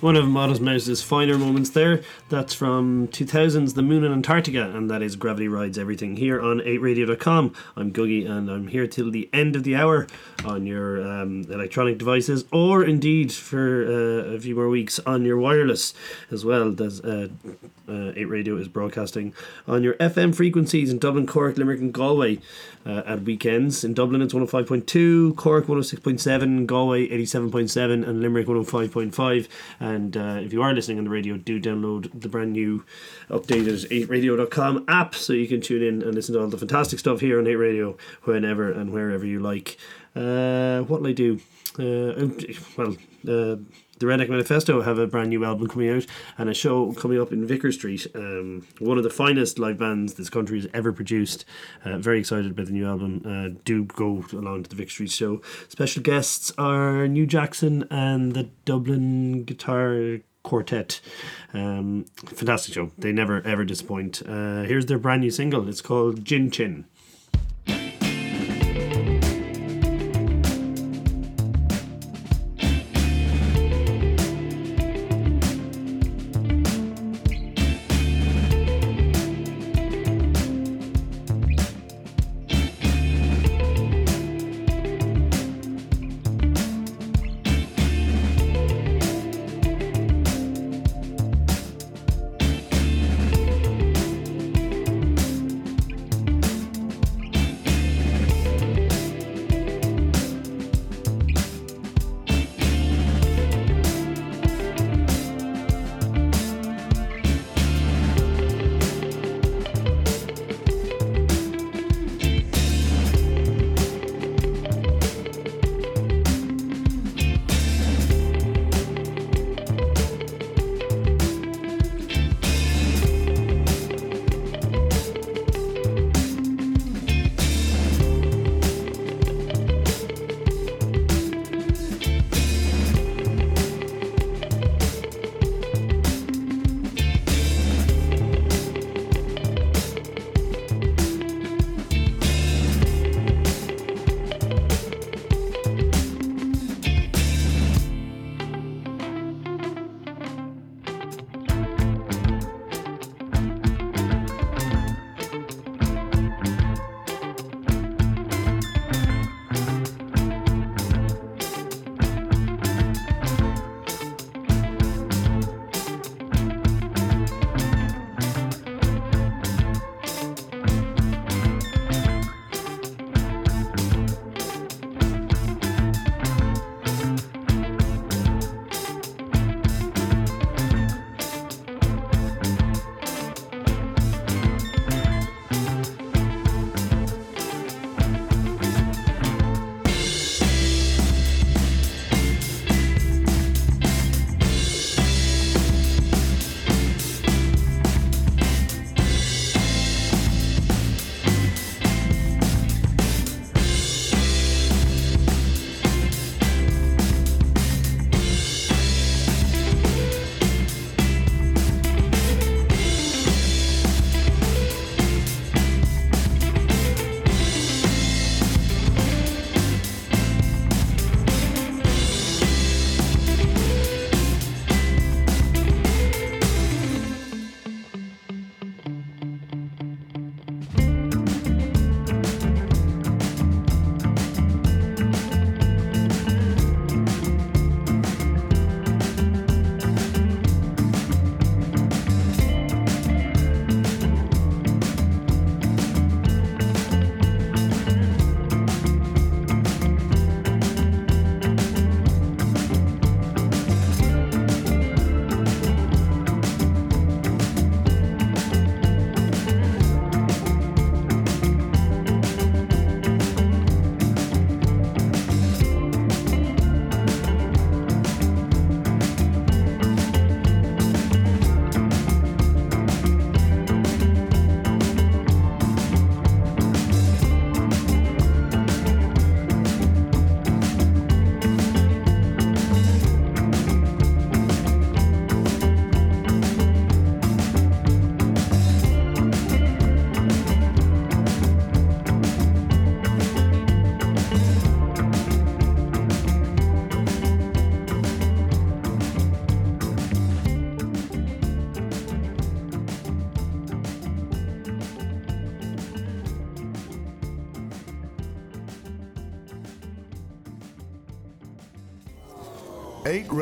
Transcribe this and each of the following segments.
One of Modest Mouse's finer moments there. That's from 2000's The Moon in Antarctica, and that is Gravity Rides Everything here on 8radio.com. I'm Googie, and I'm here till the end of the hour on your um, electronic devices, or indeed for uh, a few more weeks on your wireless as well. As uh, uh, 8 Radio is broadcasting on your FM frequencies in Dublin, Cork, Limerick, and Galway uh, at weekends. In Dublin, it's 105.2, Cork 106.7, Galway 87.7, and Limerick 105.5. And uh, if you are listening on the radio, do download the brand new updated 8radio.com app so you can tune in and listen to all the fantastic stuff here on 8 Radio whenever and wherever you like. Uh, what'll I do? Uh, well, uh, the Redneck Manifesto have a brand new album coming out and a show coming up in Vicar Street. Um, one of the finest live bands this country has ever produced. Uh, very excited about the new album. Uh, do go along to the Vicar Street show. Special guests are New Jackson and the Dublin Guitar Quartet. Um, fantastic show. They never ever disappoint. Uh, here's their brand new single. It's called Gin Chin.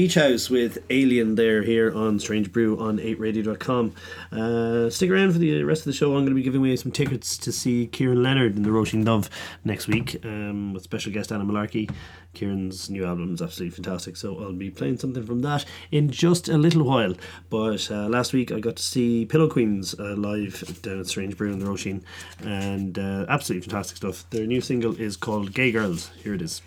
Beach House with Alien there here on Strange Brew on 8radio.com. Uh, stick around for the rest of the show. I'm going to be giving away some tickets to see Kieran Leonard in the Roisin Dubh next week um, with special guest Anna Malarkey. Kieran's new album is absolutely fantastic, so I'll be playing something from that in just a little while. But uh, last week I got to see Pillow Queens uh, live down at Strange Brew in the Roisin, and uh, absolutely fantastic stuff. Their new single is called Gay Girls. Here it is.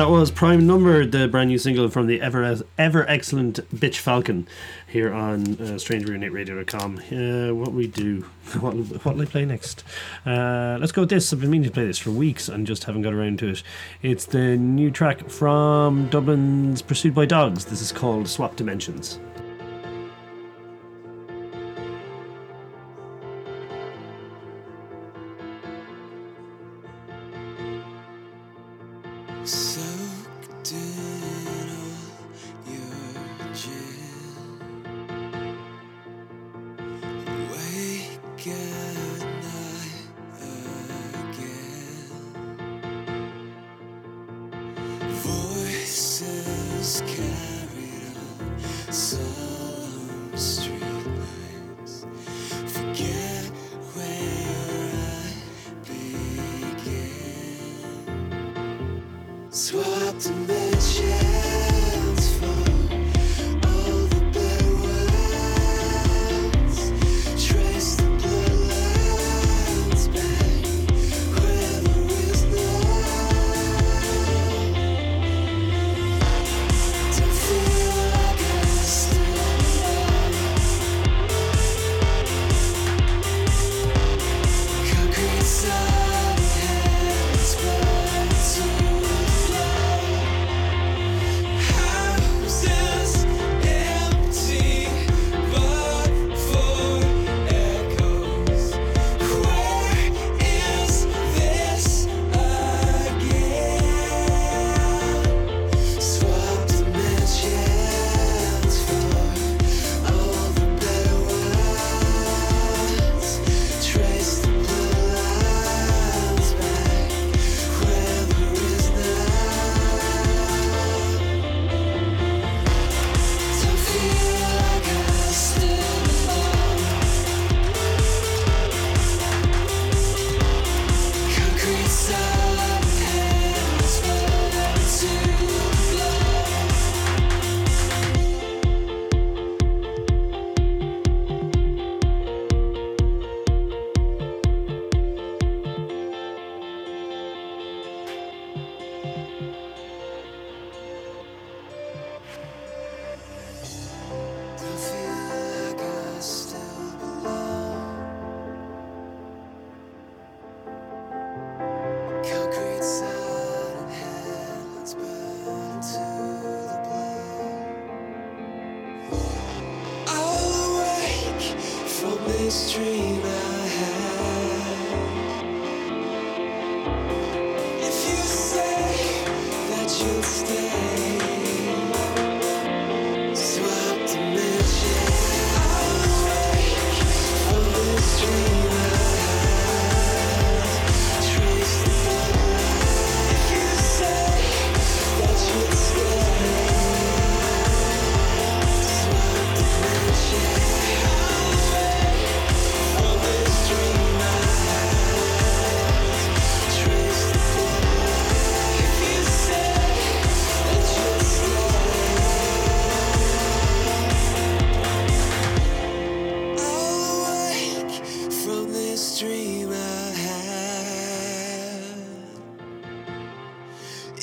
That was Prime Number, the brand new single from the ever ever excellent Bitch Falcon here on uh, StrangeReuniteRadio.com. Uh, what we do, what what will I play next? Uh, let's go with this. I've been meaning to play this for weeks and just haven't got around to it. It's the new track from Dublin's Pursued by Dogs. This is called Swap Dimensions.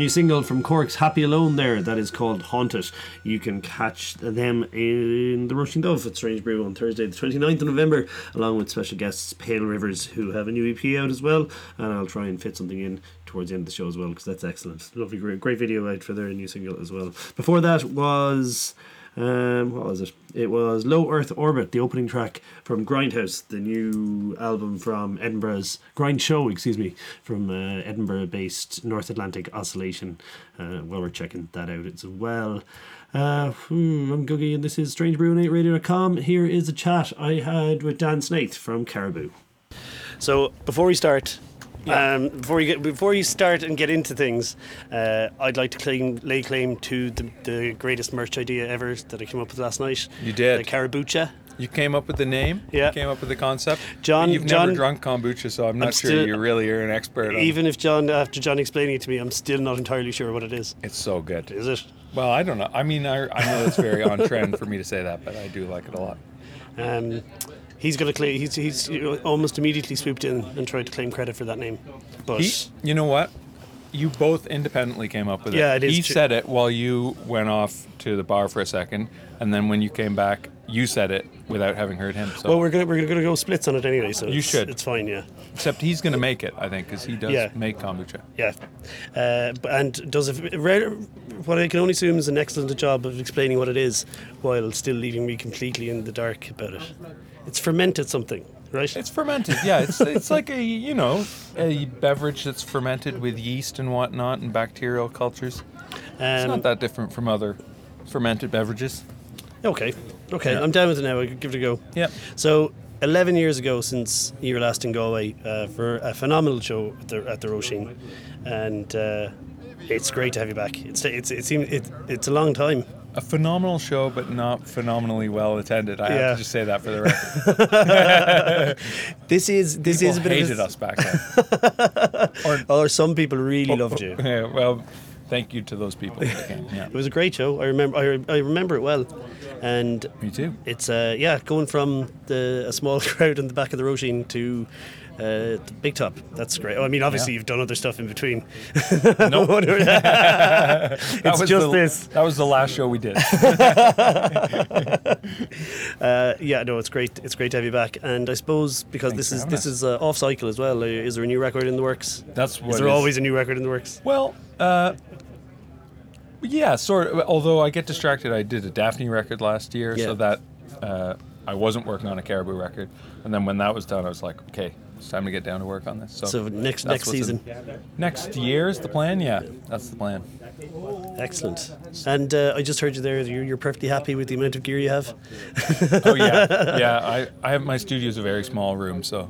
new single from Cork's Happy Alone there that is called Haunted. You can catch them in the Roisin Dubh at Strange Brew on Thursday, the 29th of November, along with special guests Pale Rivers, who have a new EP out as well. And I'll try and fit something in towards the end of the show as well because that's excellent. Lovely, great, great video out for their new single as well. Before that was. Um, what was it? It was Low Earth Orbit, the opening track from Grindhouse, the new album from Edinburgh's Grind Show, excuse me, from uh, Edinburgh-based North Atlantic Oscillation. Uh, while we're checking that out as well. Uh, hmm, I'm Gugai, and this is Strange Brew 8Radio.com. Here is a chat I had with Dan Snaith from Caribou. So before we start, um, before you get before you start and get into things, uh, I'd like to claim lay claim to the, the greatest merch idea ever that I came up with last night. You did. the Carabucha. You came up with the name. Yeah. You came up with the concept. John- You've John- never drunk kombucha, so I'm not I'm sure still- you really are an expert. On Even if John, after John explaining it to me, I'm still not entirely sure what it is. It's so good. Is it? Well, I don't know. I mean, I, I know it's very on trend for me to say that, but I do like it a lot. Um, he's going to claim. He's, he's almost immediately swooped in and tried to claim credit for that name, but He, you know what? You both independently came up with it. Yeah, it is He true. said it while you went off to the bar for a second, and then when you came back, you said it without having heard him. So, well, we're gonna we're gonna go splits on it anyway. So You it's- should. It's fine. Yeah. except he's going to make it, I think, because he does Yeah. make kombucha. Yeah, uh, and does a what I can only assume is an excellent job of explaining what it is, while still leaving me completely in the dark about it. It's fermented something, right? It's fermented. Yeah, it's it's like a you know a beverage that's fermented with yeast and whatnot and bacterial cultures. It's um, not that different from other fermented beverages. okay, okay, Yeah. I'm down with it now. I could give it a go. Yeah. So, 11 years ago since you were last in Galway uh, for a phenomenal show at the, at the Roisin, and uh, it's great to have you back. It's it's it seems it, it's a long time. A phenomenal show, but not phenomenally well attended. I Yeah. have to just say that for the record. This is this People is a bit hated of a, us back then. Or some people really loved you. yeah, well, thank you to those people. Yeah, It was a great show. I remember. I, I remember it well, and me too. it's uh, yeah, going from the a small crowd in the back of the Roisin to uh, big top. That's great. Oh, I mean, obviously Yeah. you've done other stuff in between. No, it's just this. That was the last show we did. Uh, yeah, no, it's great. It's great to have you back. And I suppose because Thanks this is this is uh, off cycle as well. Uh, is there a new record in the works? That's what Is there is- always a new record in the works? Well, uh, yeah, sort of. Although I get distracted, I did a Daphni record last year, Yeah. so that uh, I wasn't working on a Caribou record. And then when that was done, I was like, okay, it's time to get down to work on this. So, So next next what's in- season, next year is the plan. Yeah, that's the plan. excellent. And uh, I just heard you there. You're, you're perfectly happy with the amount of gear you have. Oh yeah, yeah. I, I have my studio is a very small room, so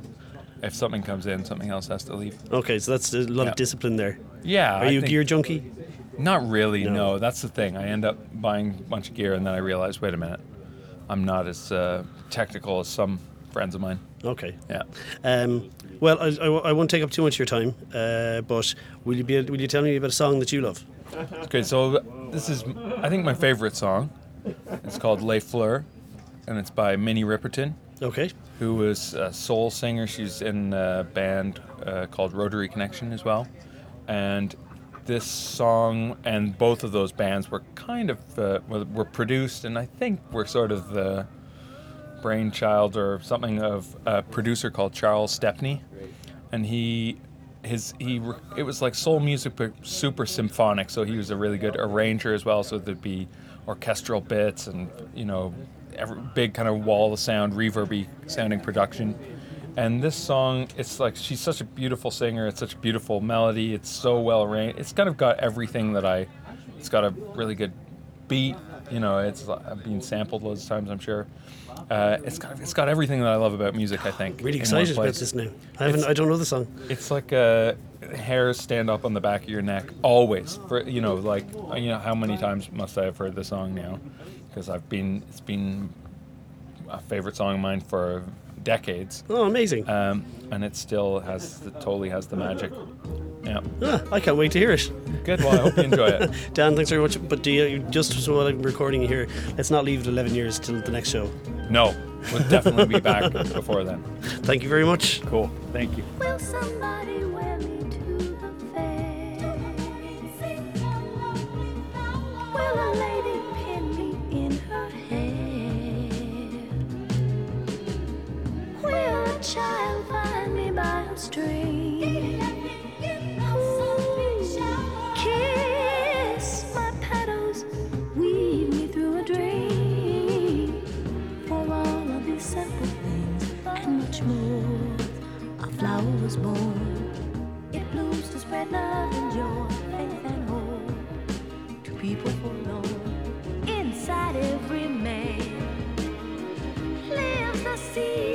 if something comes in, something else has to leave. Okay, so that's a lot Yeah. of discipline there. Yeah. Are I you a gear junkie? Not really. No. No. that's the thing. I end up buying a bunch of gear, and then I realize, wait a minute, I'm not as uh, technical as some friends of mine. Okay. Yeah. Um, well, I, I, I won't take up too much of your time, uh, but will you be will you tell me about a song that you love? Okay, so this is, I think, my favorite song. It's called Les Fleurs, and it's by Minnie Riperton, Okay. who is a soul singer. She's in a band uh, called Rotary Connection as well. And this song and both of those bands were kind of uh, were were produced, and I think were sort of the brainchild or something of a producer called Charles Stepney, and he his he it was like soul music but super symphonic. So he was a really good arranger as well. So there'd be orchestral bits and you know every, big kind of wall of sound, reverby sounding production. And this song, it's like she's such a beautiful singer. It's such a beautiful melody. It's so well arranged. It's kind of got everything that I. It's got a really good beat. You know, it's been sampled loads of times. I'm sure. Uh, it's got it's got everything that I love about music. I think. Really excited about this now. I haven't. It's- I don't know the song. It's like uh, hairs stand up on the back of your neck always. For you know, like you know, how many times must I have heard the song now? Because I've been it's been a favorite song of mine for decades, Oh, amazing! um, and it still has the, totally has the magic. Yeah. Ah, I can't wait to hear it. Good. Well, I hope you enjoy it. Dan, thanks very much. But do you, just so while I'm recording here, let's not leave it 11 years till the next show. No, we'll definitely be back before then. Thank you very much. Cool. Thank you. Will somebody wear me to the? Will a lady pin me in her hair? Will a child find me by a? is born. It blooms to spread love and joy, faith and hope to people forlorn. Inside every man lives the seed.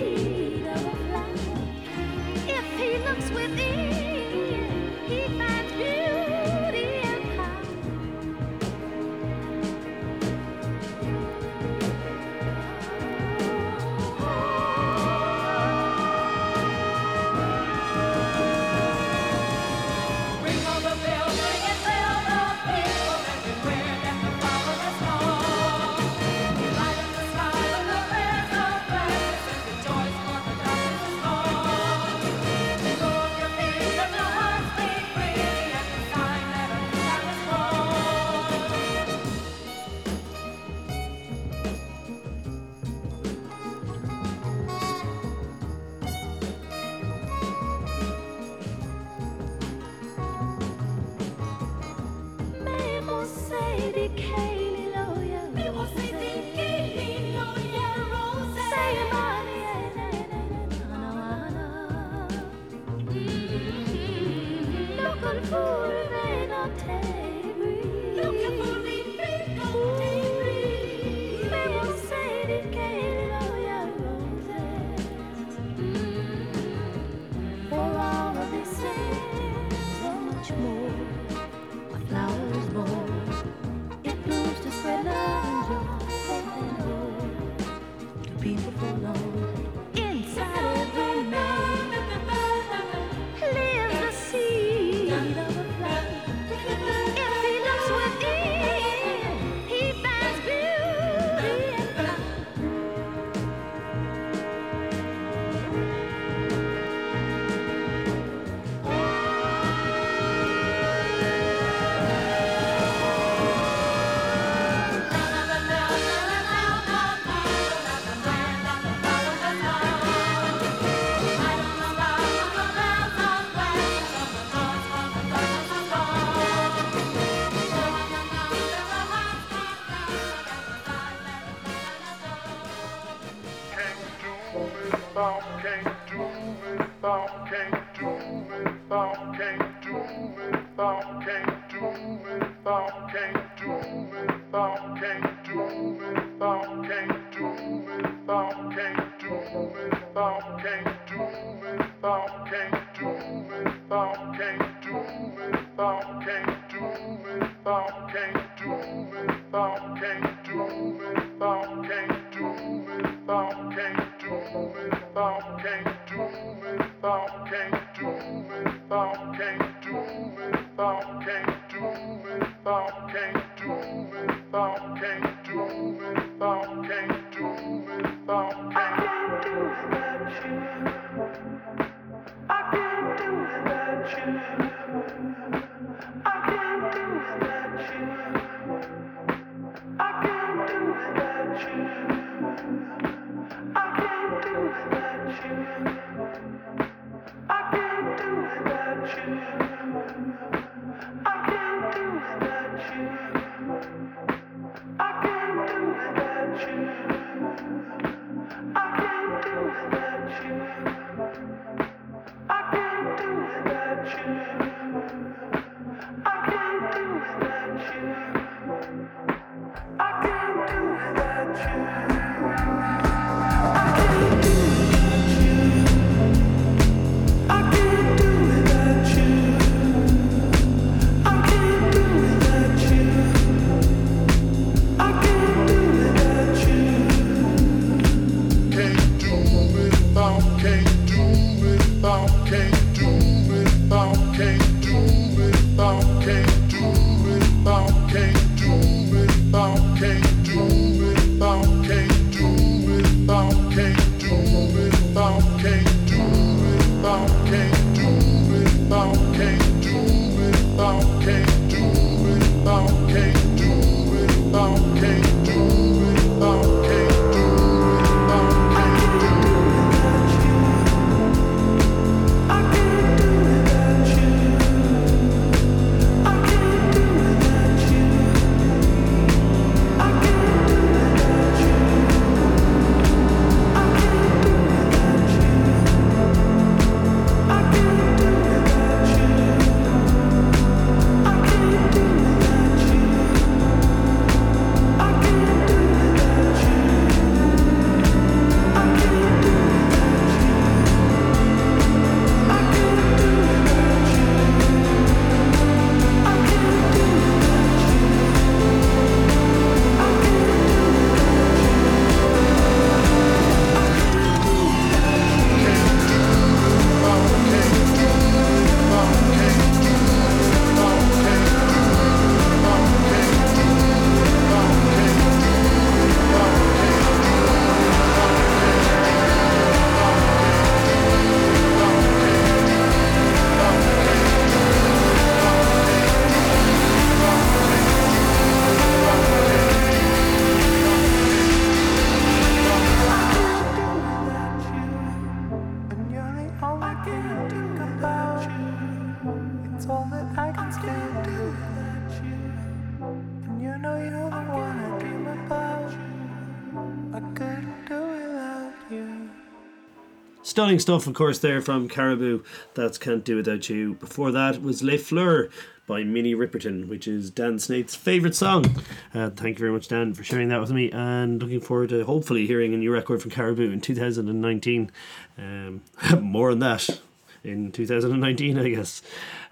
Stunning stuff, of course, there from Caribou. That's Can't Do Without You. Before that was Les Fleurs by Minnie Riperton, which is Dan Snaith's favourite song. Uh, thank you very much, Dan, for sharing that with me. And looking forward to hopefully hearing a new record from Caribou in 2019. Um, more on that in 2019, I guess.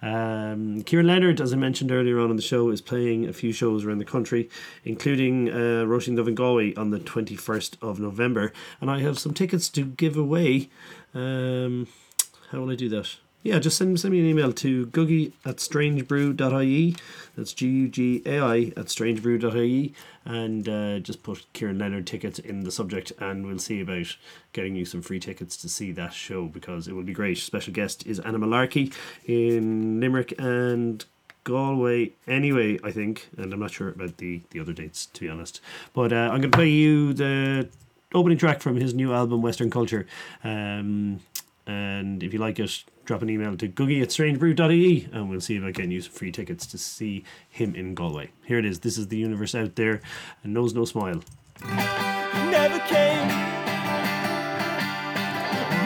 Um, Kieran Leonard, as I mentioned earlier on in the show, is playing a few shows around the country, including uh, Roisin Dubh in Galway on the 21st of November. And I have some tickets to give away. Um, how will I do that? Yeah, just send, send me an email to gugai at strangebrew.ie. That's G U G A I at strangebrew.ie. And uh, just put Kieran Leonard tickets in the subject, and we'll see about getting you some free tickets to see that show because it will be great. Special guest is Anna Malarkey in Limerick and Galway anyway, I think, and I'm not sure about the, the other dates to be honest. But uh, I'm going to play you the opening track from his new album Western Culture. Um, and if you like it, drop an email to gugai at strangebrew.ie and we'll see about getting you some free tickets to see him in Galway. Here it is. This is the universe out there and knows no smile. never came.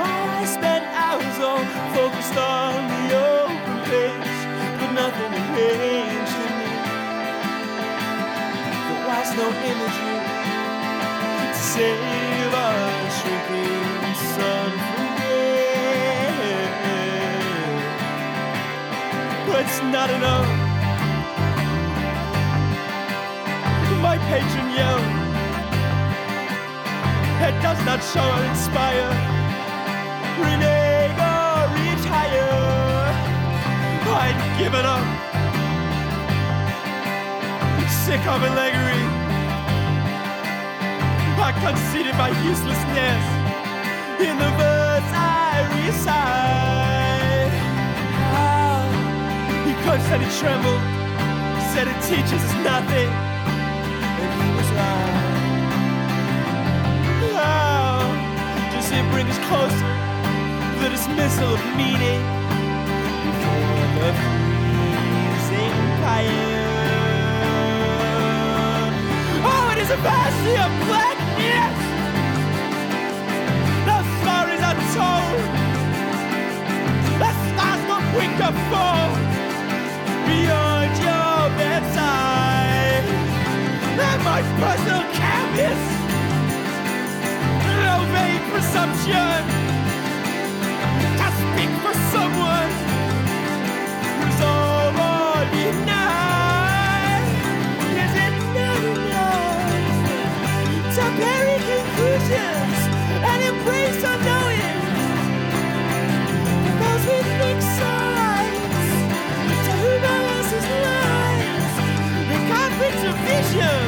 I spent hours all focused on the open page, but nothing in me. There was no to save a shrinking it's not enough. My patron yelled. It does not show or inspire. Renege or retire. I'd given up. Sick of allegory. I conceded my uselessness in the verse I recite. He coached and he trembled. Said it teaches us nothing. And he was right. How does it bring us closer? The dismissal of meaning before the freezing fire. Oh, it is a vastly of blackness. The stories are told. The stars don't wink to fall beyond your bedside. And my personal canvas no vain presumption conflicts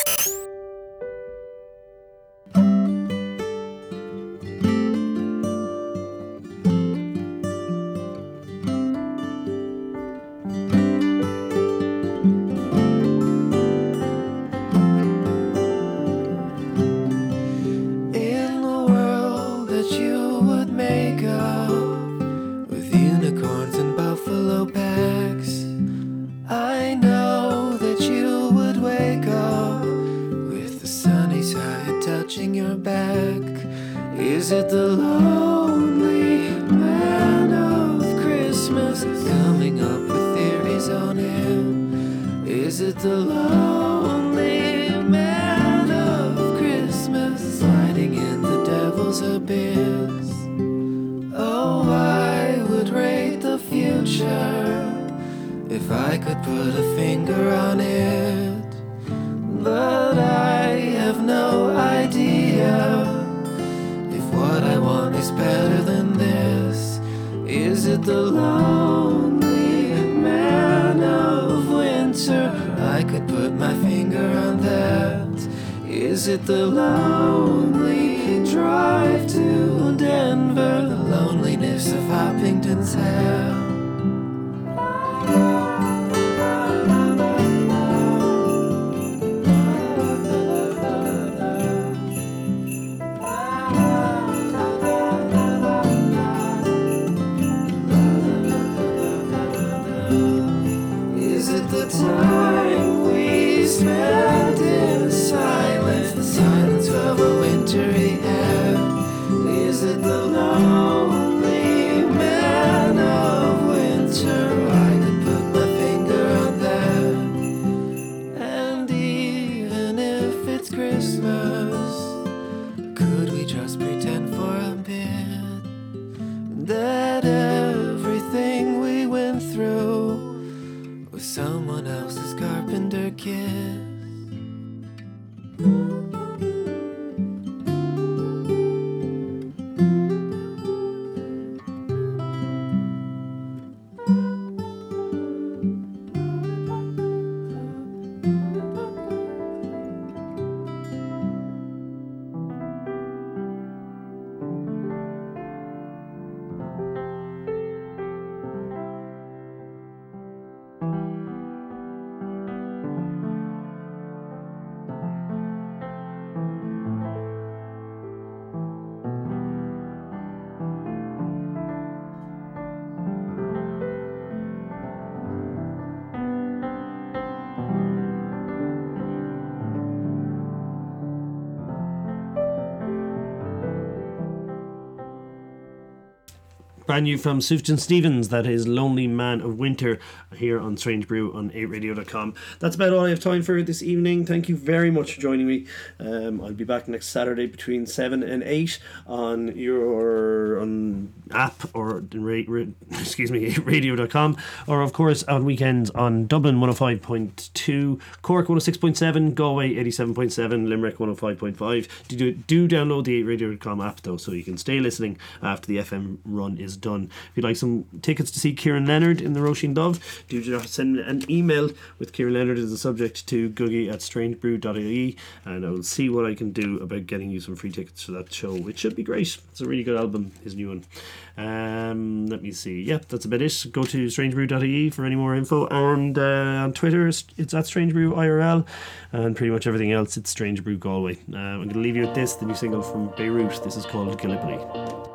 Brand new from Sufjan Stevens, that is Lonely Man of Winter, here on Strange Brew on 8radio.com. That's about all I have time for this evening. Thank you very much for joining me. Um, I'll be back next Saturday between 7 and 8 on your on app or ra- ra- excuse me, 8radio.com, or of course on weekends on Dublin 105.2, Cork 106.7, Galway 87.7, Limerick 105.5. Do, do, do download the 8radio.com app though, so you can stay listening after the FM run is done. If you'd like some tickets to see Kieran Leonard in the Roisin Dubh, do just send an email with Kieran Leonard as the subject to gugai at strangebrew.ie and I'll see what I can do about getting you some free tickets for that show, which should be great. It's a really good album, his new one. Um, let me see. Yeah, that's about it. Go to strangebrew.ie for any more info. And uh, on Twitter, it's at strangebrewirl. And pretty much everything else, it's Strange Brew Galway. Uh, I'm going to leave you with this, the new single from Beirut. This is called. Gallipoli.